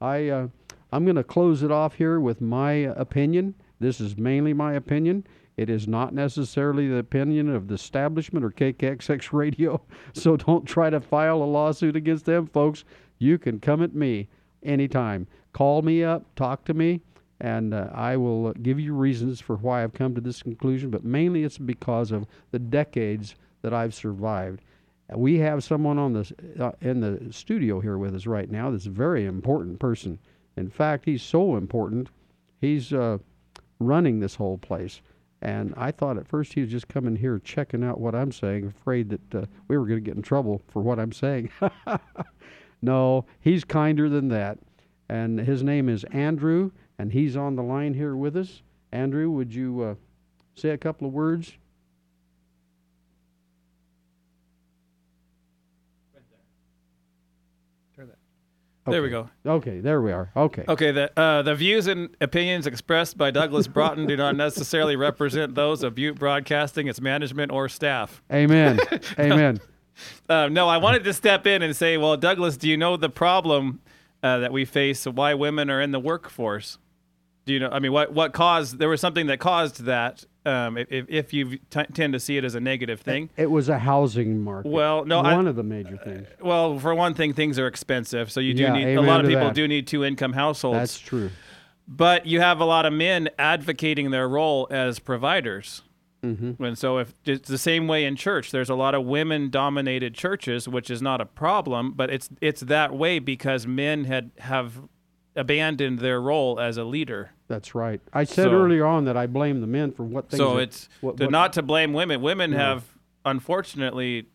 I uh, I'm going to close it off here with my opinion. This is mainly my opinion. It is not necessarily the opinion of the establishment or KKXX radio. So don't try to file a lawsuit against them, folks. You can come at me anytime. Call me up, talk to me, and uh, I will give you reasons for why I've come to this conclusion. But mainly it's because of the decades that I've survived. We have someone on the uh, in the studio here with us right now. That's a very important person. In fact, he's so important. He's uh, running this whole place. And I thought at first he was just coming here checking out what I'm saying, afraid that uh, we were going to get in trouble for what I'm saying. no, he's kinder than that. And his name is Andrew, and he's on the line here with us. Andrew, would you uh, say a couple of words? There we go. Okay, there we are. Okay. Okay, the uh, the views and opinions expressed by Douglas Broughton do not necessarily represent those of Butte Broadcasting, its management, or staff. Amen. Amen. Uh, no, I wanted to step in and say, well, Douglas, do you know the problem uh, that we face? Why women are in the workforce? Do you know? I mean, what what caused? There was something that caused that. Um, if if you t- tend to see it as a negative thing, It was a housing market. Well, no, I- one of the major things. well, for one thing, things are expensive, so you do Yeah, need a lot of people that. do need two income households. That's true. But you have a lot of men advocating their role as providers. Mm-hmm. And so, if it's the same way in church, there's a lot of women-dominated churches, which is not a problem, but it's it's that way because men had have abandoned their role as a leader. That's right. I said So- earlier on that I blame the men for what things. so it's what, what- not to blame women. Women No. have unfortunately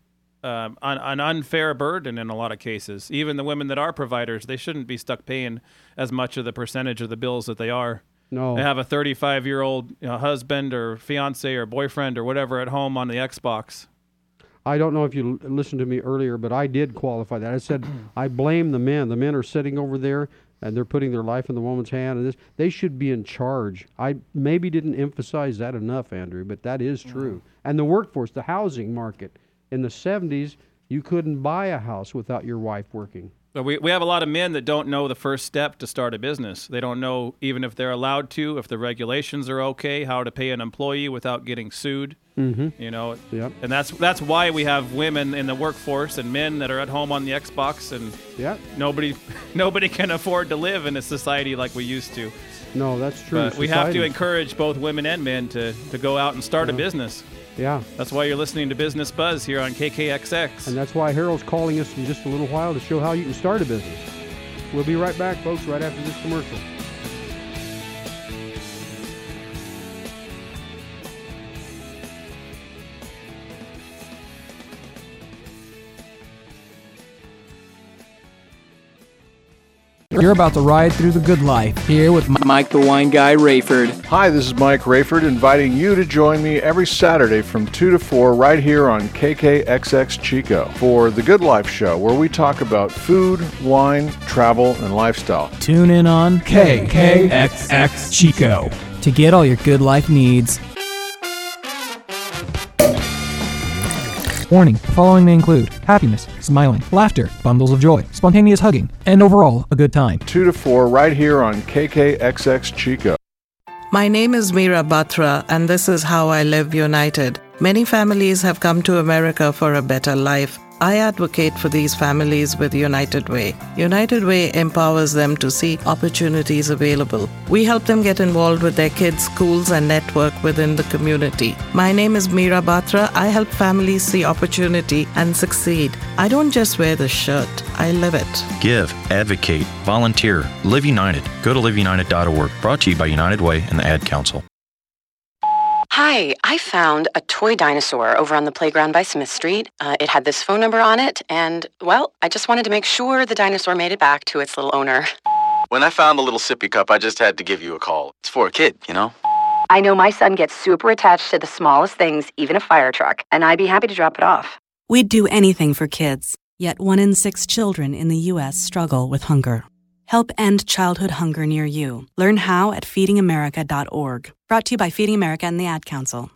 um, an, an unfair burden in a lot of cases. Even the women that are providers, they shouldn't be stuck paying as much of the percentage of the bills that they are. No. They have a 35 year old you know, husband or fiance or boyfriend or whatever at home on the Xbox. I don't know if you l- listened to me earlier, but I did qualify that. I said I blame the men. The men are sitting over there and they're putting their life in the woman's hand, and this they should be in charge. I maybe didn't emphasize that enough, Andrew, but that is true. And the workforce, the housing market in the '70s, you couldn't buy a house without your wife working. So we, we have a lot of men that don't know the first step to start a business. They don't know even if they're allowed to, if the regulations are okay, how to pay an employee without getting sued. Mm-hmm. You know, Yep. and that's that's why we have women in the workforce and men that are at home on the Xbox, and Yep. nobody nobody can afford to live in a society like we used to. No, that's true. But we have to encourage both women and men to, to go out and start a business. Yeah. That's why you're listening to Business Buzz here on KKXX. And that's why Harold's calling us in just a little while to show how you can start a business. We'll be right back, folks, right after this commercial. You're about to ride through the good life here with Mike the Wine Guy Rayford. Hi, this is Mike Rayford inviting you to join me every Saturday from 2 to 4 right here on KKXX Chico for The Good Life Show, where we talk about food, wine, travel, and lifestyle. Tune in on KKXX Chico to get all your good life needs. Warning, the following may include happiness, smiling, laughter, bundles of joy, spontaneous hugging, and overall a good time. 2 to 4 right here on KKXX Chico. My name is Meera Batra, and this is how I live united. Many families have come to America for a better life. I advocate for these families with United Way. United Way empowers them to see opportunities available. We help them get involved with their kids' schools and network within the community. My name is Meera Batra. I help families see opportunity and succeed. I don't just wear the shirt, I live it. Give, advocate, volunteer, live united. Go to liveunited.org. Brought to you by United Way and the Ad Council. Hi, I found a toy dinosaur over on the playground by Smith Street. Uh, it had this phone number on it, and, well, I just wanted to make sure the dinosaur made it back to its little owner. When I found the little sippy cup, I just had to give you a call. It's for a kid, you know? I know my son gets super attached to the smallest things, even a fire truck, and I'd be happy to drop it off. We'd do anything for kids, yet one in six children in the U.S. struggle with hunger. Help end childhood hunger near you. Learn how at feedingamerica.org. Brought to you by Feeding America and the Ad Council.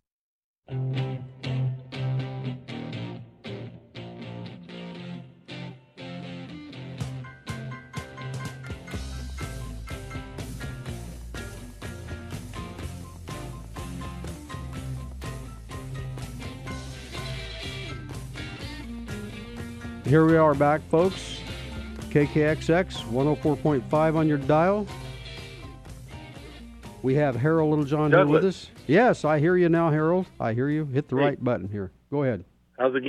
Here we are back, folks. KKXX 104.5 on your dial. We have Harold Littlejohn here with us. Yes, I hear you now, Harold. I hear you. Hit the Hey. right button here. Go ahead. How's it?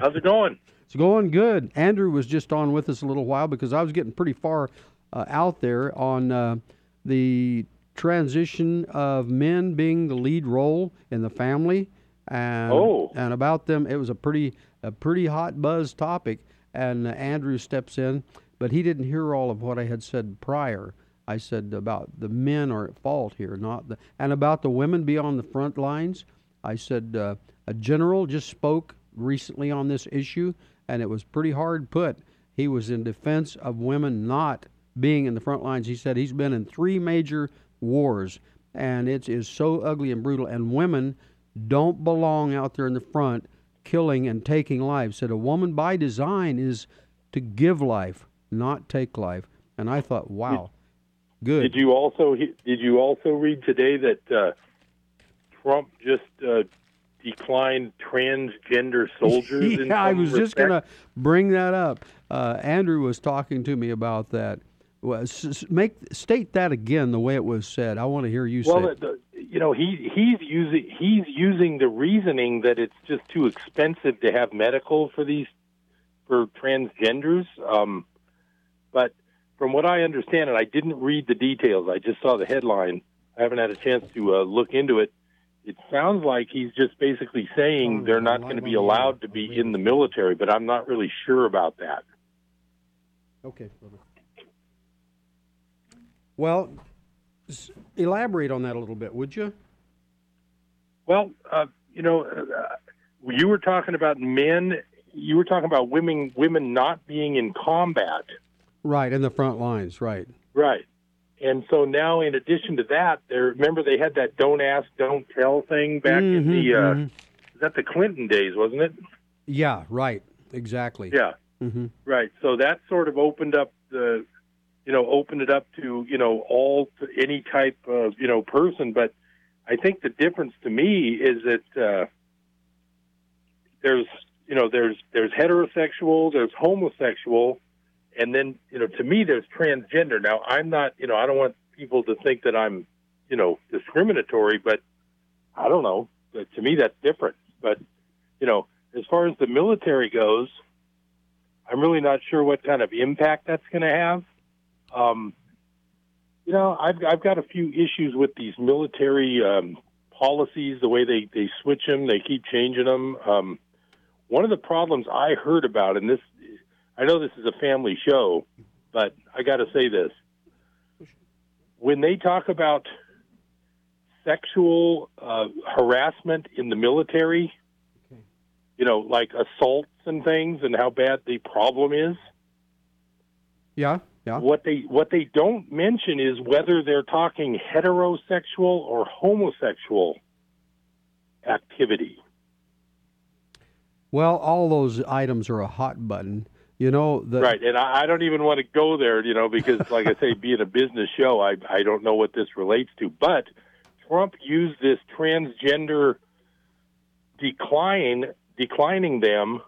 How's it going? It's going good. Andrew was just on with us a little while because I was getting pretty far uh, out there on uh, the transition of men being the lead role in the family, and Oh. and about them. It was a pretty a pretty hot buzz topic, and uh, Andrew steps in, but he didn't hear all of what I had said prior. I said about the men are at fault here, not the, and about the women be on the front lines. I said uh, a general just spoke recently on this issue, and it was pretty hard put. He was in defense of women not being in the front lines. He said he's been in three major wars, and it is so ugly and brutal. And women don't belong out there in the front killing and taking lives. Said a woman by design is to give life, not take life. And I thought, wow, good. Did you also did you also read today that uh, Trump just uh, declined transgender soldiers? in yeah, I was just going to bring that up. Uh, Andrew was talking to me about that. Well, make state that again the way it was said. I want to hear you Well, say. it. You know, he he's using he's using the reasoning that it's just too expensive to have medical for these for transgenders. Um, but from what I understand, and I didn't read the details, I just saw the headline. I haven't had a chance to uh, look into it. It sounds like he's just basically saying they're not going to be allowed to be in the military, but I'm not really sure about that. Okay. Well, elaborate on that a little bit, would you? Well, uh, you know, uh, you were talking about men. You were talking about women women not being in combat, Right, in the front lines, right. right? And so now, in addition to that, there. Remember, they had that "don't ask, don't tell" thing back in Mhm, the. Uh, mhm. That the Clinton days, wasn't it? Yeah, right, exactly. Yeah. hmm Right. So that sort of opened up the, you know, open it up to you know all any type of you know person. But I think the difference to me is that uh, there's you know there's there's heterosexual, there's homosexual, and then you know to me there's transgender. Now I'm not you know I don't want people to think that I'm you know discriminatory, but I don't know. But to me that's different. But you know as far as the military goes. I'm really not sure what kind of impact that's going to have. Um, you know, I've I've got a few issues with these military um, policies, the way they they switch them, they keep changing them. Um, one of the problems I heard about, and this, I know this is a family show, but I got to say this: when they talk about sexual uh, harassment in the military, you know, like assaults and things, and how bad the problem is. Yeah, yeah. What they what they don't mention is whether they're talking heterosexual or homosexual activity. Well, all those items are a hot button. You know, the, right, and I, I don't even want to go there, you know, because like I say, being a business show, I I don't know what this relates to. But Trump used this transgender decline declining them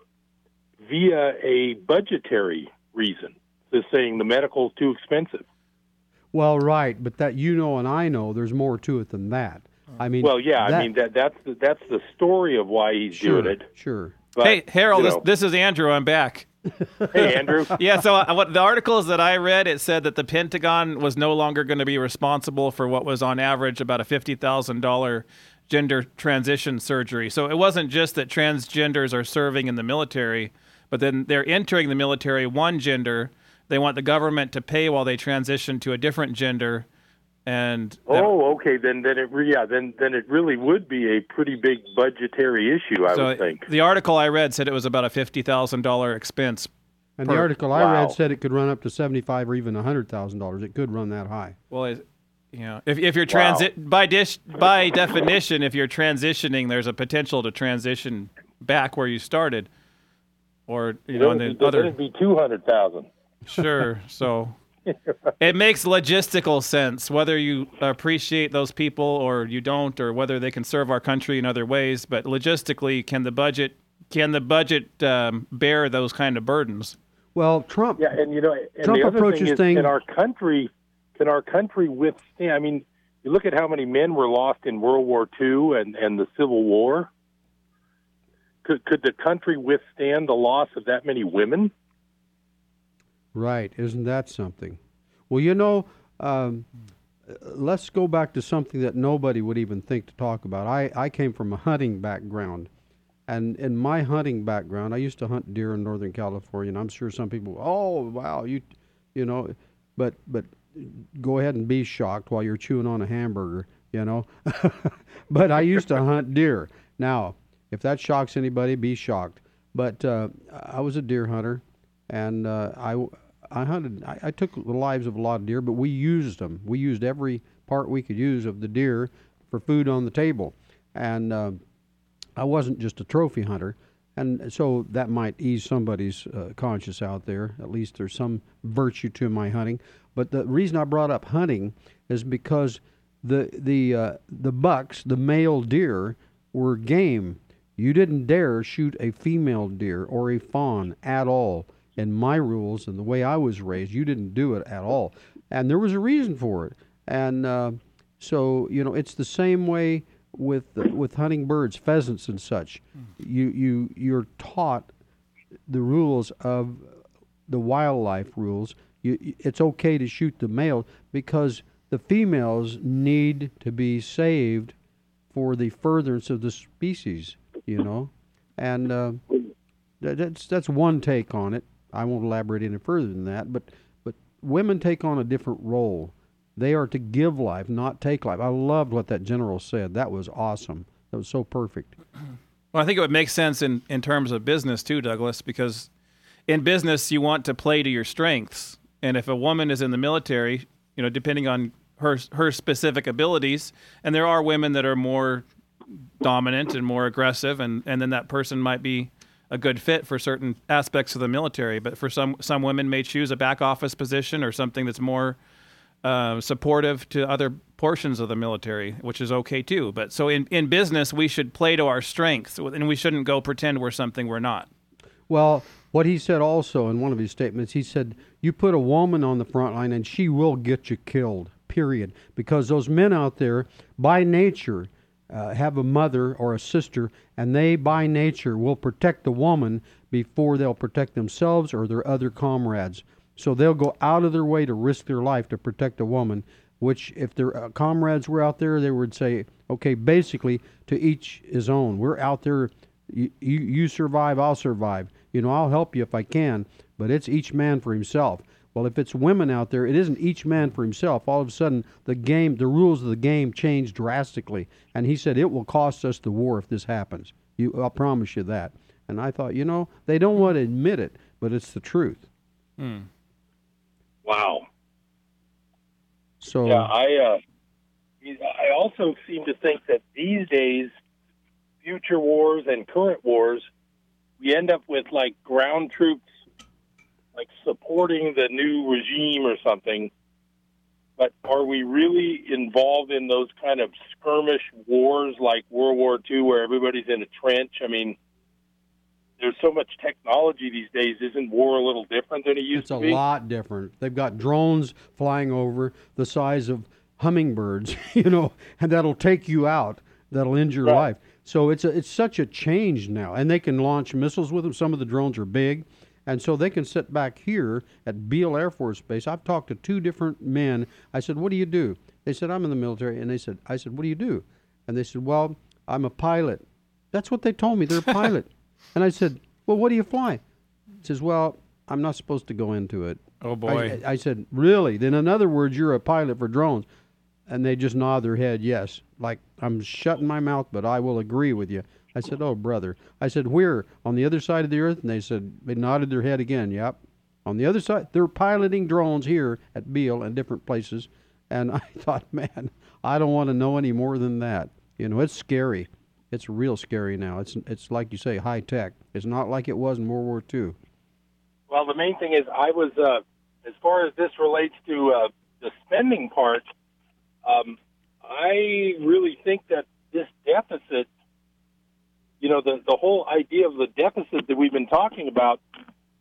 via a budgetary reason, just saying the medical's too expensive. Well, right, but that you know and I know there's more to it than that. I mean, well, yeah, that- I mean that that's the, that's the story of why he's sure, doing it. Sure. But, hey, Harold, this, this is Andrew. I'm back. Hey, Andrew. yeah, so uh, what the articles that I read, it said that the Pentagon was no longer going to be responsible for what was on average about a fifty thousand dollar gender transition surgery. So it wasn't just that transgenders are serving in the military, but then they're entering the military one gender. They want the government to pay while they transition to a different gender. And oh, okay. Then, then it, yeah, then, then it really would be a pretty big budgetary issue, I so would think. the article I read said it was about a fifty thousand dollar expense. And per- the article I Wow. read said it could run up to seventy-five or even hundred thousand dollars. It could run that high. Well, it, you know, if if you're transit by dish by definition, if you're transitioning, there's a potential to transition back where you started, or you know, in then, the then other. it'd be two hundred thousand. Sure. So it makes logistical sense whether you appreciate those people or you don't, or whether they can serve our country in other ways. But logistically, can the budget can the budget um, bear those kind of burdens? Well, Trump. Yeah, and you know, and Trump the approaches thing is, things- can our country can our country withstand? I mean, you look at how many men were lost in World War II and and the Civil War. Could could the country withstand the loss of that many women? Right. Isn't that something? Well, you know, um, let's go back to something that nobody would even think to talk about. I, I came from a hunting background. And in my hunting background, I used to hunt deer in Northern California, and I'm sure some people, oh wow, you, you know, but but go ahead and be shocked while you're chewing on a hamburger, you know. but I used to hunt deer. Now, if that shocks anybody, be shocked. But uh, I was a deer hunter, and uh, I I hunted. I, I took the lives of a lot of deer, but we used them. We used every part we could use of the deer for food on the table, and uh, I wasn't just a trophy hunter. And so that might ease somebody's uh, conscience out there. At least there's some virtue to my hunting. But the reason I brought up hunting is because the the uh, the bucks, the male deer, were game. You didn't dare shoot a female deer or a fawn at all. In my rules and the way I was raised, you didn't do it at all, and there was a reason for it. And uh, so you know, it's the same way with with hunting birds, pheasants and such. You you you're taught the rules of the wildlife rules. You, it's okay to shoot the male because the females need to be saved for the furtherance of the species. You know, and uh, that, that's that's one take on it. I won't elaborate any further than that. But but women take on a different role. They are to give life, not take life. I loved what that general said. That was awesome. That was so perfect. Well, I think it would make sense in, in terms of business too, Douglas, because in business you want to play to your strengths, and if a woman is in the military, you know, depending on her her specific abilities, and there are women that are more dominant and more aggressive, and, and then that person might be a good fit for certain aspects of the military. But for some some women may choose a back office position or something that's more uh, supportive to other portions of the military, which is okay too. But so in, in business, we should play to our strengths, and we shouldn't go pretend we're something we're not. Well, what he said also in one of his statements, he said, "You put a woman on the front line, and she will get you killed." Period. Because those men out there, by nature, uh, have a mother or a sister, and they, by nature, will protect the woman before they'll protect themselves or their other comrades. So they'll go out of their way to risk their life to protect a woman. Which, if their uh, comrades were out there, they would say, "Okay, basically, to each his own. We're out there. You, you, you survive, I'll survive. You know, I'll help you if I can. But it's each man for himself." Well, if it's women out there, it isn't each man for himself. All of a sudden, the game, the rules of the game change drastically. And he said it will cost us the war if this happens. You, I'll promise you that. And I thought, you know, they don't want to admit it, but it's the truth. Hmm. Wow. So Yeah, I uh, I also seem to think that these days, future wars and current wars, we end up with like ground troops, like supporting the new regime or something. But are we really involved in those kind of skirmish wars like World War II, where everybody's in a trench? I mean, there's so much technology these days. Isn't war a little different than it used It's to be? It's a lot different. They've got drones flying over the size of hummingbirds, you know, and that'll take you out. That'll end your Right. life. So it's a, it's such a change now, and they can launch missiles with them. Some of the drones are big, and so they can sit back here at Beale Air Force Base. I've talked to two different men. I said, "What do you do?" They said, "I'm in the military," and they said, "I said, what do you do?" And they said, Well, I'm a pilot. That's what they told me. They're a pilot. and I said, Well, what do you fly? He says, Well, I'm not supposed to go into it. Oh, boy. I, I said, Really? Then, in other words, you're a pilot for drones. And they just nod their head, yes. Like, I'm shutting my mouth, but I will agree with you. I said, Oh, brother. I said, Where? On the other side of the earth? And they said, They nodded their head again. Yep. On the other side, they're piloting drones here at Beale and different places. And I thought, man, I don't want to know any more than that. You know, it's scary. It's real scary now. It's it's like you say, high tech. It's not like it was in World War II. Well, the main thing is, I was uh, as far as this relates to uh, the spending part. Um, I really think that this deficit, you know, the the whole idea of the deficit that we've been talking about,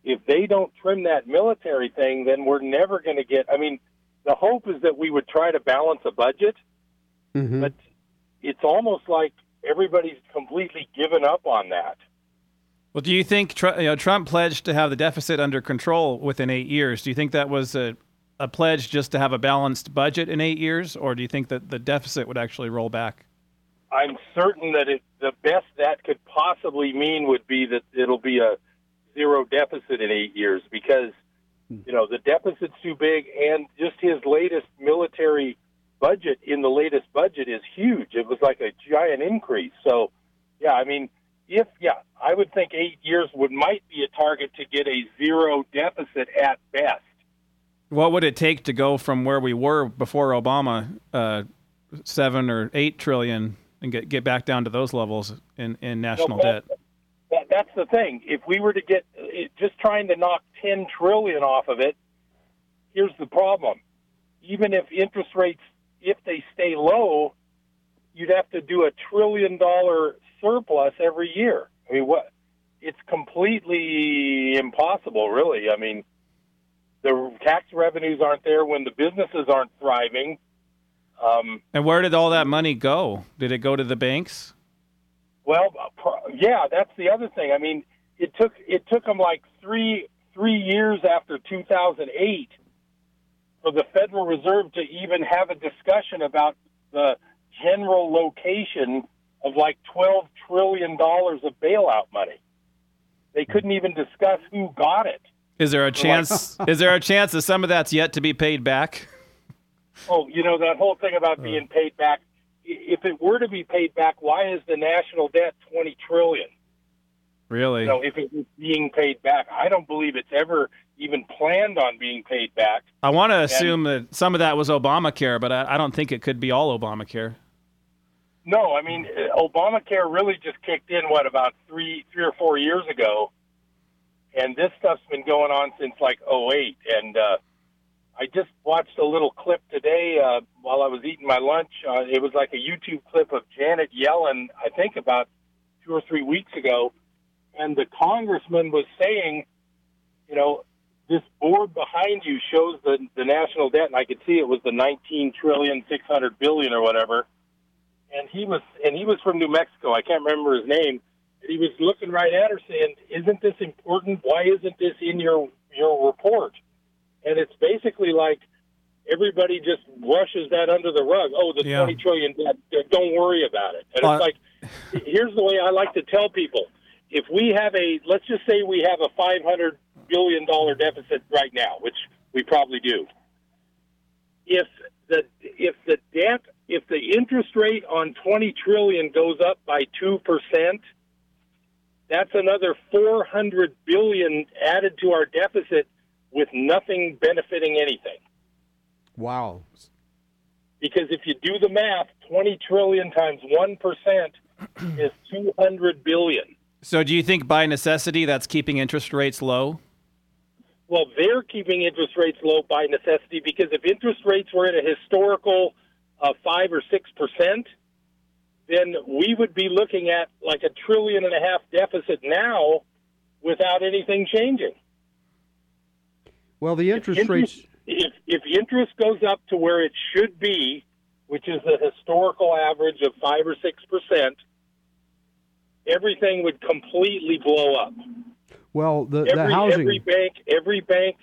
if they don't trim that military thing, then we're never going to get. I mean, the hope is that we would try to balance a budget, mm-hmm. but it's almost like everybody's completely given up on that. Well, do you think you know, Trump pledged to have the deficit under control within eight years? Do you think that was a, a pledge just to have a balanced budget in eight years, or do you think that the deficit would actually roll back? I'm certain that it, the best that could possibly mean would be that it'll be a zero deficit in eight years because you know the deficit's too big, and just his latest military budget in the latest budget is huge. It was like a giant increase. So, yeah, I mean, if yeah, I would think eight years would might be a target to get a zero deficit at best. What would it take to go from where we were before Obama, uh, seven or eight trillion, and get get back down to those levels in in national well, debt? That, that's the thing. If we were to get just trying to knock ten trillion off of it, here's the problem. Even if interest rates, if they stay low, you'd have to do a trillion dollar surplus every year. I mean, what? It's completely impossible, really. I mean, the tax revenues aren't there when the businesses aren't thriving. Um, and where did all that money go? Did it go to the banks? Well, yeah, that's the other thing. I mean, it took it took them like three three years after 2008 for the Federal Reserve to even have a discussion about the general location of like 12 trillion dollars of bailout money. They couldn't even discuss who got it. Is there a chance? is there a chance that some of that's yet to be paid back? Oh, you know that whole thing about being paid back. If it were to be paid back, why is the national debt 20 trillion? Really? You know, if it was being paid back, I don't believe it's ever even planned on being paid back. I want to assume and, that some of that was Obamacare, but I, I don't think it could be all Obamacare. No, I mean Obamacare really just kicked in what about three, three or four years ago, and this stuff's been going on since like '08. And uh, I just watched a little clip today uh, while I was eating my lunch. Uh, it was like a YouTube clip of Janet Yellen, I think about two or three weeks ago, and the congressman was saying, you know, this board behind you shows the the national debt, and I could see it was the 19 trillion 600 billion or whatever and he was and he was from New Mexico. I can't remember his name. He was looking right at her, saying, "Isn't this important? Why isn't this in your your report?" And it's basically like everybody just brushes that under the rug. Oh, the Yeah. twenty trillion debt. Don't worry about it. And Uh, it's like, here's the way I like to tell people: if we have a, let's just say we have a five hundred billion dollar deficit right now, which we probably do. If the if the debt if the interest rate on 20 trillion goes up by 2%, that's another 400 billion added to our deficit with nothing benefiting anything. Wow. Because if you do the math, 20 trillion times 1% is 200 billion. So, do you think by necessity that's keeping interest rates low? Well, they're keeping interest rates low by necessity because if interest rates were at a historical uh, five or six percent, then we would be looking at like a trillion and a half deficit now without anything changing. Well, the interest rates. If, if interest goes up to where it should be, which is the historical average of five or six percent, everything would completely blow up. Well, the, every, the housing. every bank, every bank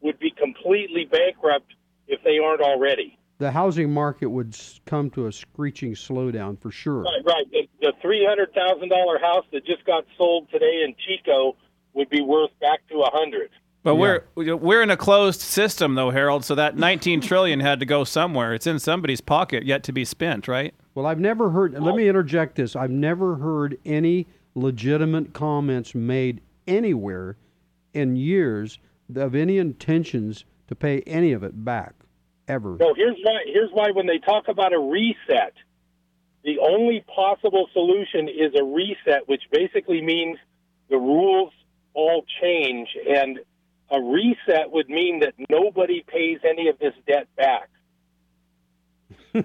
would be completely bankrupt if they aren't already. the housing market would come to a screeching slowdown for sure. Right, right. The, the three hundred thousand dollar house that just got sold today in Chico would be worth back to a hundred. But we're we're in a closed system though, Harold. So that 19 trillion had to go somewhere. It's in somebody's pocket yet to be spent, right? Well, I've never heard. Let me oh. interject this. I've never heard any legitimate comments made anywhere in years of any intentions to pay any of it back, ever. No, here's why. Here's why when they talk about a reset, the only possible solution is a reset, which basically means the rules all change, and a reset would mean that nobody pays any of this debt back. and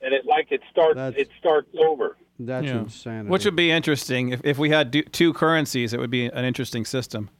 it like it starts it starts over. That's Yeah. insanity. Which would be interesting if if we had do, two currencies. It would be an interesting system.